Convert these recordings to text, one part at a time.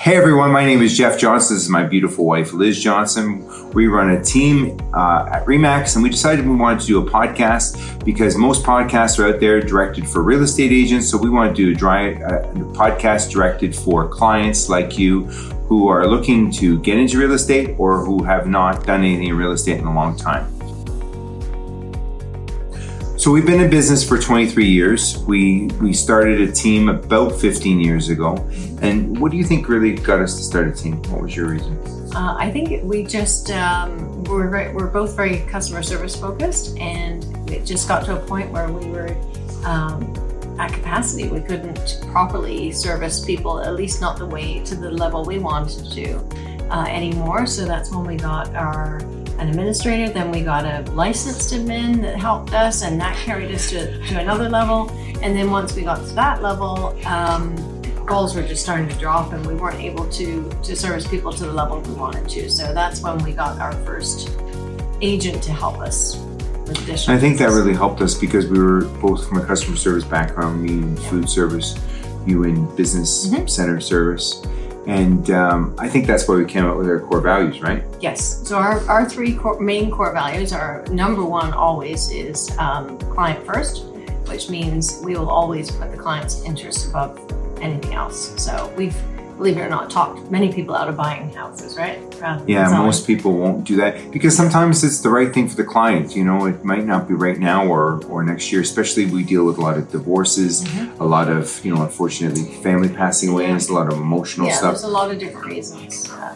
Hey everyone, my name is Jeff Johnson. This is my beautiful wife, Liz Johnson. We run a team uh, at Remax and we decided we wanted to do a podcast because most podcasts are out there directed for real estate agents. So we want to do a, dry, uh, a podcast directed for clients like you who are looking to get into real estate or who have not done anything in real estate in a long time. So we've been in business for 23 years. We we started a team about 15 years ago. And what do you think really got us to start a team? What was your reason? Uh, I think we just um, we're very, we're both very customer service focused, and it just got to a point where we were um, at capacity. We couldn't properly service people, at least not the way to the level we wanted to uh, anymore. So that's when we got our an administrator. Then we got a licensed admin that helped us, and that carried us to, to another level. And then once we got to that level, um, goals were just starting to drop, and we weren't able to to service people to the level we wanted to. So that's when we got our first agent to help us. With I think that really helped us because we were both from a customer service background, me in food service, you in business Mhm. center service. And um, I think that's why we came up with our core values, right? Yes. So our, our three core, main core values are number one always is um, client first, which means we will always put the client's interests above anything else. So we've, believe it or not, talked many people out of buying houses, right? Yeah, selling. most people won't do that because sometimes it's the right thing for the client. You know, it might not be right now or or next year. Especially we deal with a lot of divorces, Mhm. a lot of you know, unfortunately, family passing away. And there's a lot of emotional Yeah, stuff. there's a lot of different reasons. Uh,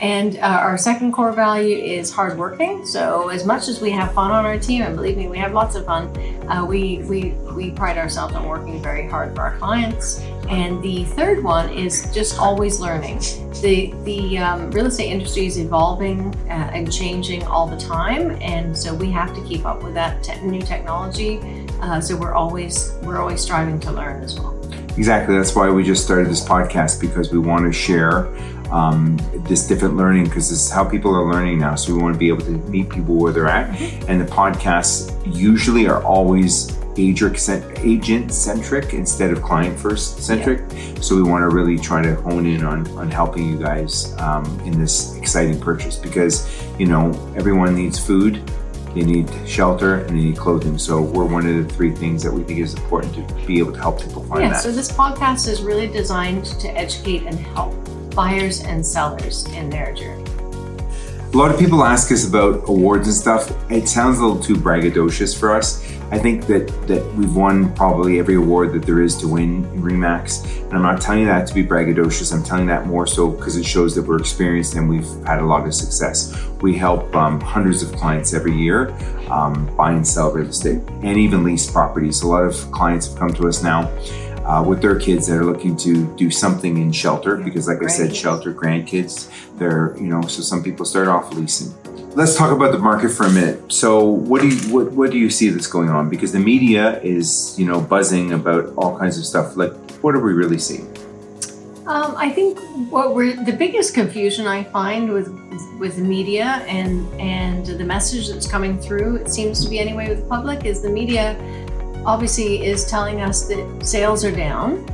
and uh, our second core value is hardworking. So as much as we have fun on our team, and believe me, we have lots of fun, uh, we, we, we pride ourselves on working very hard for our clients. And the third one is just always learning. The, the um, real estate industry is evolving uh, and changing all the time. And so we have to keep up with that te- new technology. Uh, so we're always, we're always striving to learn as well. Exactly. That's why we just started this podcast because we want to share um, this different learning because this is how people are learning now. So we want to be able to meet people where they're at. And the podcasts usually are always agent centric instead of client first centric. So we want to really try to hone in on, on helping you guys um, in this exciting purchase because, you know, everyone needs food. They need shelter and they need clothing. So we're one of the three things that we think is important to be able to help people find Yeah, that. so this podcast is really designed to educate and help buyers and sellers in their journey. A lot of people ask us about awards and stuff. It sounds a little too braggadocious for us. I think that that we've won probably every award that there is to win in Remax, and I'm not telling you that to be braggadocious. I'm telling that more so because it shows that we're experienced and we've had a lot of success. We help um, hundreds of clients every year um, buy and sell real estate and even lease properties. A lot of clients have come to us now uh, with their kids that are looking to do something in shelter because, like I said, shelter grandkids. They're you know so some people start off leasing. Let's talk about the market for a minute. So, what do you what, what do you see that's going on? Because the media is you know buzzing about all kinds of stuff. Like, what are we really seeing? Um, I think what we're the biggest confusion I find with with the media and and the message that's coming through, it seems to be anyway with the public, is the media obviously is telling us that sales are down,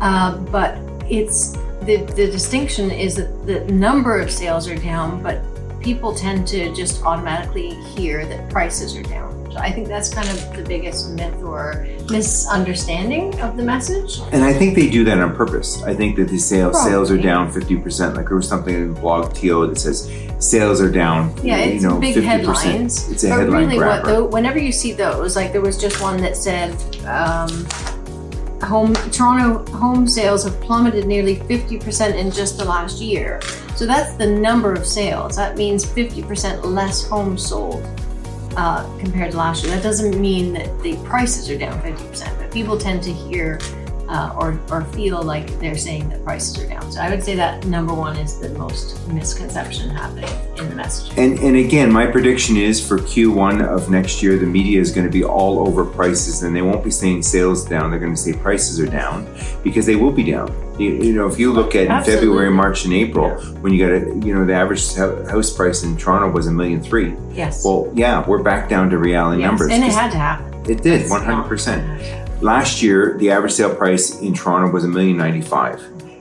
uh, but it's the the distinction is that the number of sales are down, but people tend to just automatically hear that prices are down. So I think that's kind of the biggest myth or misunderstanding of the message. And I think they do that on purpose. I think that the sales sales are down fifty percent. Like there was something in the blogTO that says sales are down. Yeah, it's you know, big 50%. headlines. It's a but headline really, what though? Whenever you see those, like there was just one that said, um, "Home Toronto home sales have plummeted nearly fifty percent in just the last year." So that's the number of sales. That means fifty percent less homes sold uh, compared to last year. That doesn't mean that the prices are down fifty percent, but people tend to hear. Uh, or, or feel like they're saying that prices are down. So I would say that number one is the most misconception happening in the messaging. And and again, my prediction is for Q1 of next year, the media is going to be all over prices, and they won't be saying sales down. They're going to say prices are down because they will be down. You, you know, if you look at Absolutely. February, March, and April, when you got a you know the average house price in Toronto was a million three. Yes. Well, yeah, we're back down to reality Yes, numbers. And it had to happen. it did one hundred percent. Last year, the average sale price in Toronto was a million ninety five.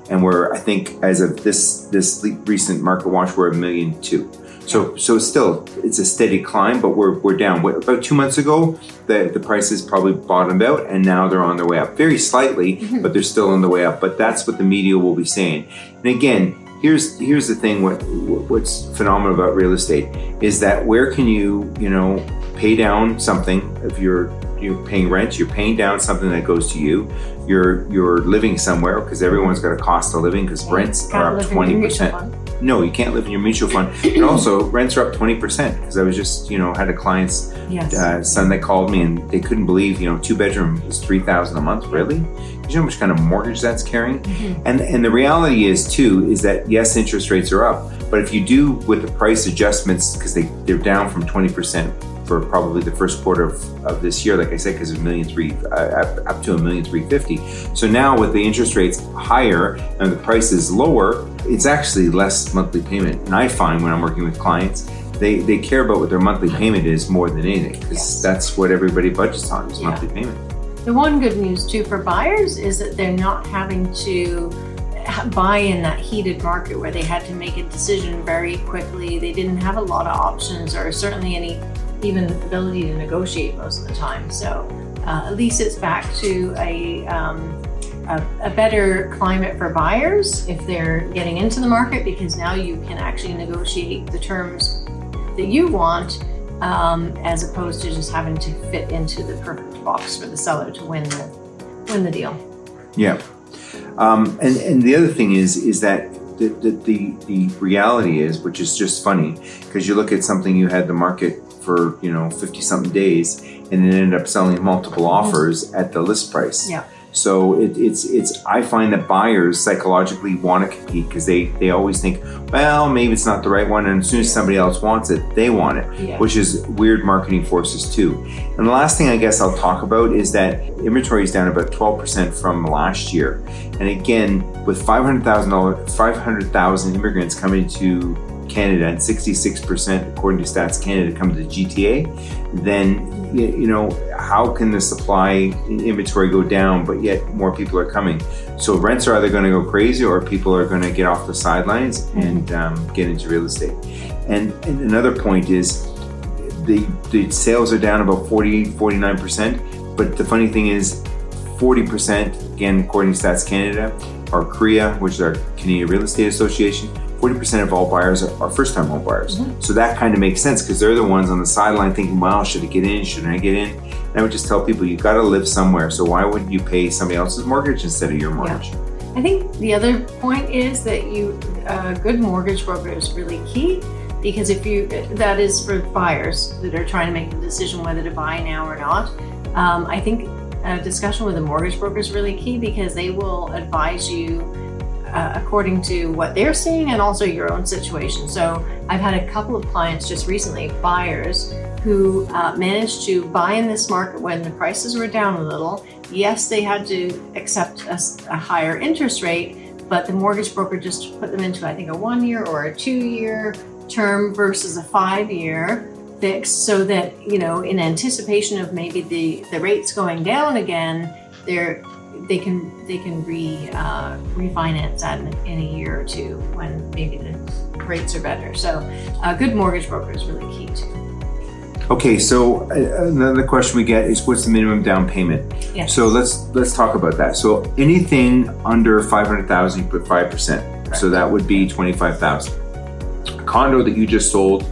and we're I think as of this this recent market watch we're a million two. So so still it's a steady climb, but we're we're down. About two months ago, the the prices probably bottomed out, and now they're on their way up, very slightly, mm-hmm. but they're still on the way up. But that's what the media will be saying. And again, here's here's the thing. What what's phenomenal about real estate is that where can you you know pay down something if you're you're paying rent, you're paying down something that goes to you. You're you're living somewhere because everyone's got a cost of living because rents are up twenty percent no, you can't live in your mutual fund. and also, rents are up 20% because I was just, you know, had a client's yes. uh, son that called me and they couldn't believe, you know, two bedroom is 3000 a month. Really? You know how much kind of mortgage that's carrying? Mm-hmm. And, and the reality is, too, is that yes, interest rates are up. But if you do with the price adjustments, because they, they're down from 20% for probably the first quarter of, of this year, like I said, because of million three uh, up to a million three fifty. So now with the interest rates higher and the prices lower, it's actually less monthly payment. And I find when I'm working with clients, they, they care about what their monthly payment is more than anything because yes. that's what everybody budgets on is yeah. monthly payment. The one good news too for buyers is that they're not having to buy in that heated market where they had to make a decision very quickly. They didn't have a lot of options or certainly any even ability to negotiate most of the time. So uh, at least it's back to a, um, a, a, better climate for buyers if they're getting into the market because now you can actually negotiate the terms that you want um, as opposed to just having to fit into the perfect box for the seller to win the win the deal. Yeah, um, and and the other thing is is that the, the, the, the reality is, which is just funny, because you look at something you had the market for you know 50 something days and then ended up selling multiple offers at the list price yeah so it, it's it's I find that buyers psychologically want to compete because they they always think, well, maybe it's not the right one, and as soon as somebody else wants it, they want it, yeah. which is weird marketing forces too. And the last thing I guess I'll talk about is that inventory is down about twelve percent from last year, and again with five hundred thousand dollars, five hundred thousand immigrants coming to Canada and 66% according to Stats Canada come to the GTA, then you know how can the supply inventory go down but yet more people are coming? So rents are either going to go crazy or people are going to get off the sidelines and um, get into real estate. And, and another point is the, the sales are down about 40 49% but the funny thing is 40% again according to stats canada are CREA which is our canadian real estate association 40% of all buyers are, first time home buyers. Mm-hmm. So that kind of makes sense because they're the ones on the sideline thinking, well, should I get in? Shouldn't I get in? And I would just tell people, you got to live somewhere. So why wouldn't you pay somebody else's mortgage instead of your mortgage? Yeah. I think the other point is that you, a good mortgage broker is really key because if you, that is for buyers that are trying to make the decision whether to buy now or not. Um, I think a discussion with a mortgage broker is really key because they will advise you uh, according to what they're seeing and also your own situation. So I've had a couple of clients just recently, buyers, who uh, managed to buy in this market when the prices were down a little. Yes, they had to accept a, a higher interest rate, but the mortgage broker just put them into, I think, a one year or a two year term versus a five year fix so that, you know, in anticipation of maybe the, the rates going down again, they're they can they can re uh, refinance that in, in, a year or two when maybe the rates are better. So a good mortgage broker is really key too. Okay, so uh, another question we get is what's the minimum down payment? Yes. So let's let's talk about that. So anything under five hundred thousand, you put five percent. So that would be twenty five thousand. A condo that you just sold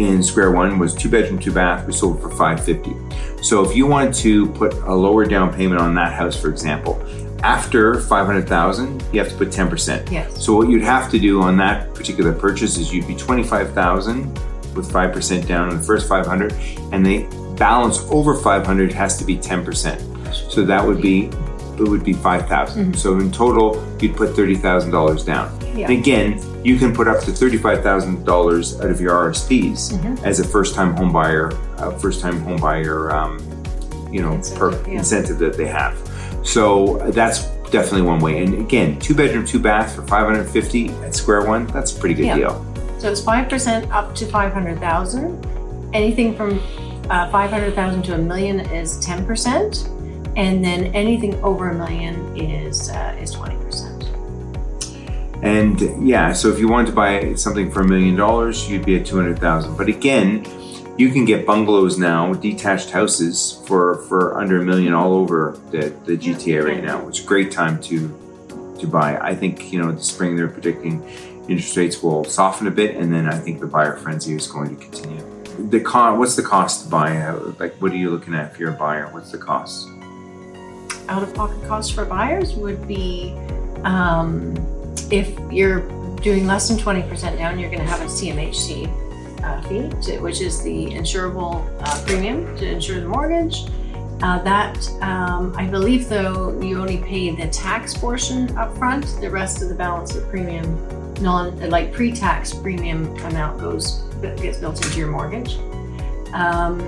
in Square One was two bedroom, two bath. We sold for five fifty. So if you wanted to put a lower down payment on that house, for example, after five hundred thousand, you have to put ten percent. Yes. So what you'd have to do on that particular purchase is you'd be twenty five thousand with five percent down on the first five hundred, and the balance over five hundred has to be ten percent. So that would be it would be five thousand. mm mm-hmm. So in total, you'd put thirty thousand dollars down. Yeah. And again, you can put up to $35,000 out of your RSPs mm-hmm. as a first-time home buyer, a first-time home buyer, um, you know, incentive, per, yeah. incentive that they have. So that's definitely one way. And again, two bedroom, two bath for 550 at Square One, that's a pretty good yeah. deal. So it's 5% up to 500,000. Anything from uh, 500,000 to a million is 10%. And then anything over a million is uh, is 20%. And yeah, so if you wanted to buy something for a million dollars, you'd be at 200,000. But again, you can get bungalows now, detached houses for, for under a million all over the, the GTA right now, which is a great time to to buy. I think, you know, the spring they're predicting interest rates will soften a bit and then I think the buyer frenzy is going to continue. The con what's the cost to buy? Like what are you looking at if you're a buyer? What's the cost? Out of pocket cost for buyers would be um, if you're doing less than 20% down, you're going to have a CMHC uh, fee, to, which is the insurable uh, premium to insure the mortgage. Uh, that um, I believe, though, you only pay the tax portion up front. The rest of the balance of premium, non like pre-tax premium amount goes gets built into your mortgage. Um,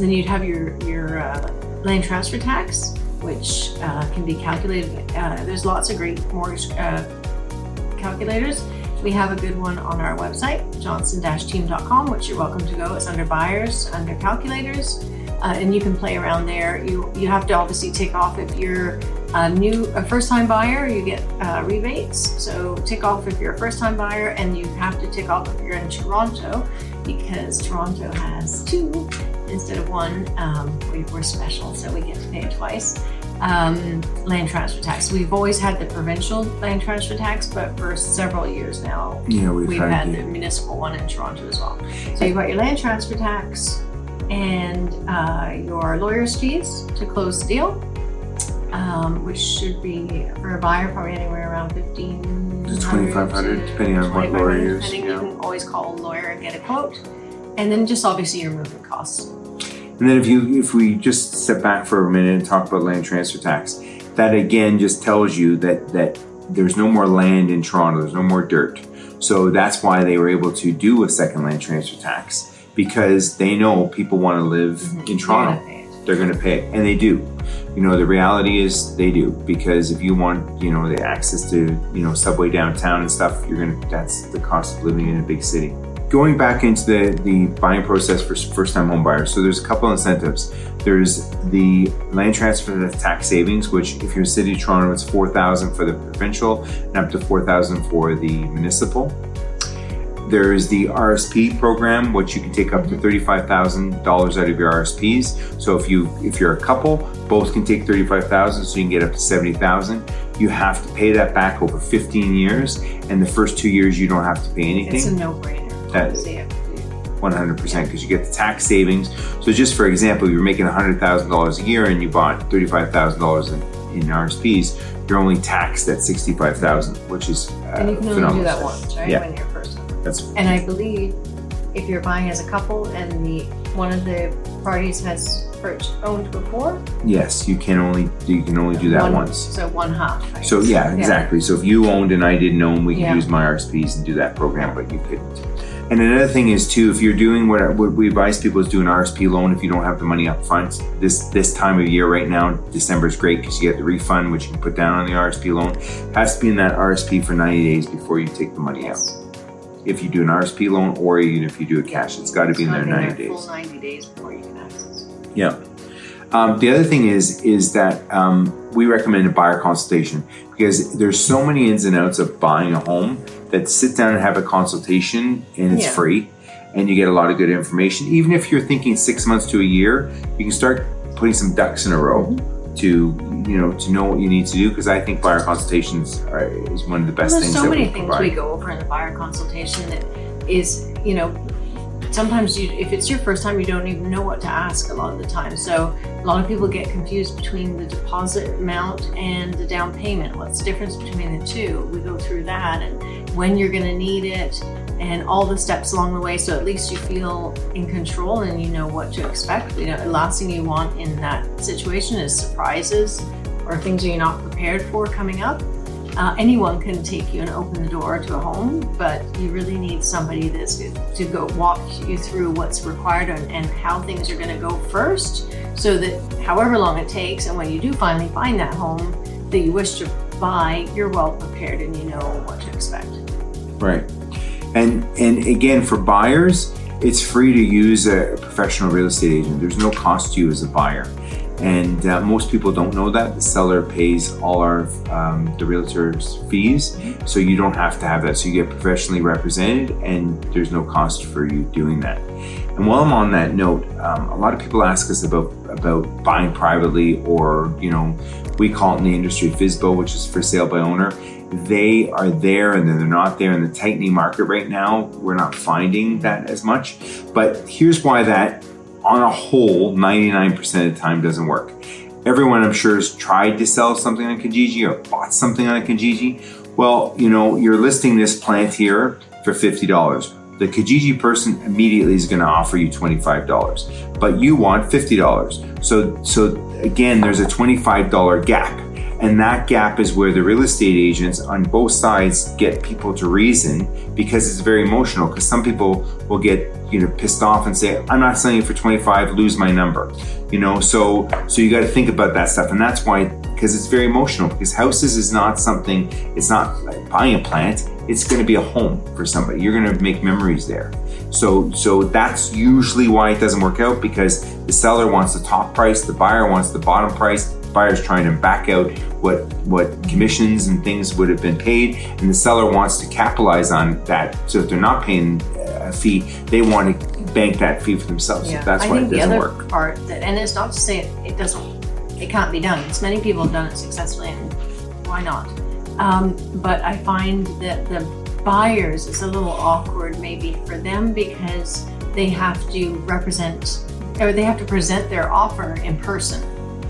then you'd have your your uh, land transfer tax, which uh, can be calculated. Uh, there's lots of great mortgage uh, calculators. We have a good one on our website, johnson-team.com, which you're welcome to go. It's under buyers, under calculators, uh, and you can play around there. You you have to obviously tick off if you're a new a first time buyer, you get uh, rebates. So tick off if you're a first time buyer, and you have to tick off if you're in Toronto because Toronto has two instead of one. Um, we, we're special, so we get to pay it twice um, land transfer tax. We've always had the provincial land transfer tax, but for several years now, yeah, we've, we've had, had the, municipal one in Toronto as well. So you've got your land transfer tax and uh, your lawyer's fees to close the deal, um, which should be for a buyer probably anywhere around fifteen. It's 2500 depending on what lawyer you use. You can always call a lawyer and get a quote, and then just obviously your moving costs. And then if you if we just step back for a minute and talk about land transfer tax, that again just tells you that that there's no more land in Toronto, there's no more dirt. So that's why they were able to do a second land transfer tax because they know people want to live mm-hmm. in You're Toronto. it. They're going to pay it, and they do. You know, the reality is they do because if you want, you know, the access to you know subway downtown and stuff, you're gonna. That's the cost of living in a big city. Going back into the, the buying process for first time home buyers, so there's a couple incentives. There's the land transfer tax savings, which if you're in city of Toronto, it's four thousand for the provincial and up to four thousand for the municipal. There is the RSP program, which you can take up to thirty-five thousand dollars out of your RSPs. So if you if you're a couple, both can take thirty-five thousand, so you can get up to seventy thousand. You have to pay that back over fifteen years, and the first two years you don't have to pay anything. It's a no-brainer. That- Obviously, 100% because you get the tax savings. So just for example, you're making $100,000 a year and you bought $35,000 in, in RSPs, you're only taxed at 65,000, which is uh, And you can only phenomenal. do that once, right? Yeah. When you're first. That's And I believe if you're buying as a couple and the one of the parties has owned before, yes, you can only you can only do that one, once. So one half. I So yeah, exactly. So if you owned and I didn't own, we could Yeah. use my RSPs and do that program, but you couldn't. And another thing is too, if you're doing what, what we advise people is do an RSP loan if you don't have the money up front. This this time of year right now, December is great because you get the refund, which you can put down on the RSP loan. has to be in that RSP for 90 days before you take the money out. If you do an RSP loan or even if you do it cash, it's got to be in there 90 days. Full 90 days before you can access it. Yeah. Um, the other thing is is that um, we recommend a buyer consultation because there's so many ins and outs of buying a home that sit down and have a consultation and it's Yeah. free and you get a lot of good information. Even if you're thinking six months to a year, you can start putting some ducks in a row Mm-hmm. to you know to know what you need to do because I think buyer consultations are, is one of the best Well, things there's so many we things provide. we go over in the buyer consultation that is, you know, sometimes you, if it's your first time, you don't even know what to ask a lot of the time. So a lot of people get confused between the deposit amount and the down payment. What's the difference between the two? We go through that and when you're going to need it and all the steps along the way. So at least you feel in control and you know what to expect. You know, the last thing you want in that situation is surprises or things you're not prepared for coming up. Uh, anyone can take you and open the door to a home, but you really need somebody that's to go walk you through what's required and, and how things are going to go first, so that however long it takes, and when you do finally find that home that you wish to buy, you're well prepared and you know what to expect. Right. And and again for buyers, it's free to use a professional real estate agent. There's no cost to you as a buyer. and uh, most people don't know that the seller pays all our um, the realtor's fees, so you don't have to have that. So you get professionally represented, and there's no cost for you doing that. And while I'm on that note, um, a lot of people ask us about about buying privately, or you know, we call it in the industry FSBO, which is for sale by owner. They are there and then they're not there in the tightening market right now. We're not finding that as much. But here's why that on a whole, 99% of the time doesn't work. Everyone, I'm sure, has tried to sell something on Kijiji or bought something on Kijiji. Well, you know, you're listing this plant here for $50. The Kijiji person immediately is going to offer you $25, but you want $50. So, so again, there's a $25 gap. And that gap is where the real estate agents on both sides get people to reason because it's very emotional. Because some people will get you know pissed off and say, "I'm not selling it for 25, lose my number." You know, so so you got to think about that stuff, and that's why because it's very emotional. Because houses is not something. It's not like buying a plant. It's going to be a home for somebody. You're going to make memories there. So so that's usually why it doesn't work out because the seller wants the top price, the buyer wants the bottom price The buyer's trying to back out what what commissions and things would have been paid, and the seller wants to capitalize on that. So if they're not paying uh, a fee, they want to bank that fee for themselves. Yeah. So that's I why it doesn't the other work. part that, and it's not to say it, it doesn't, it can't be done. It's many people have done it successfully, and why not? Um, but I find that the buyers is a little awkward maybe for them because they have to represent or they have to present their offer in person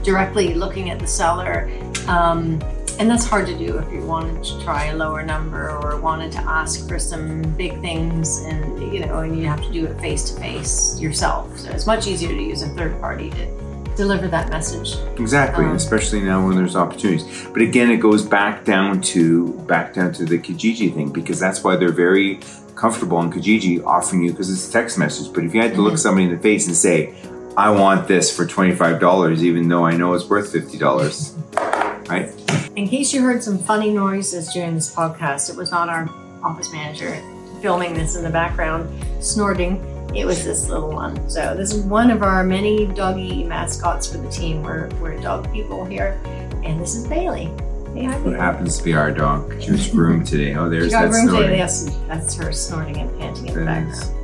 directly looking at the seller. Um, and that's hard to do if you wanted to try a lower number or wanted to ask for some big things and you know and you have to do it face to face yourself so it's much easier to use a third party to deliver that message Exactly, um, especially now when there's opportunities. But again, it goes back down to back down to the Kijiji thing because that's why they're very comfortable on Kijiji offering you because it's a text message. But if you had to look mm-hmm. somebody in the face and say, I want this for $25, even though I know it's worth $50. Right? In case you heard some funny noises during this podcast, it was not our office manager filming this in the background, snorting. It was this little one. So, this is one of our many doggy mascots for the team. We're, we're dog people here. And this is Bailey. Hey, hi, happens to be our dog? She was groomed today. Oh, there's she got that groomed snorting. today. Yes, that's her snorting and panting in the background.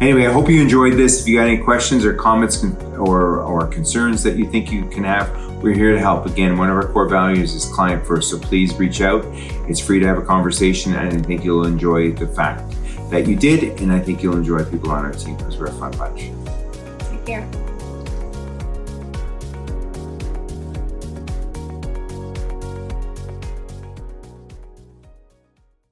Anyway, I hope you enjoyed this. If you got any questions or comments or, or concerns that you think you can have, we're here to help. Again, one of our core values is client first, so please reach out. It's free to have a conversation, and I think you'll enjoy the fact that you did, and I think you'll enjoy people on our team because we're a fun bunch. Take care.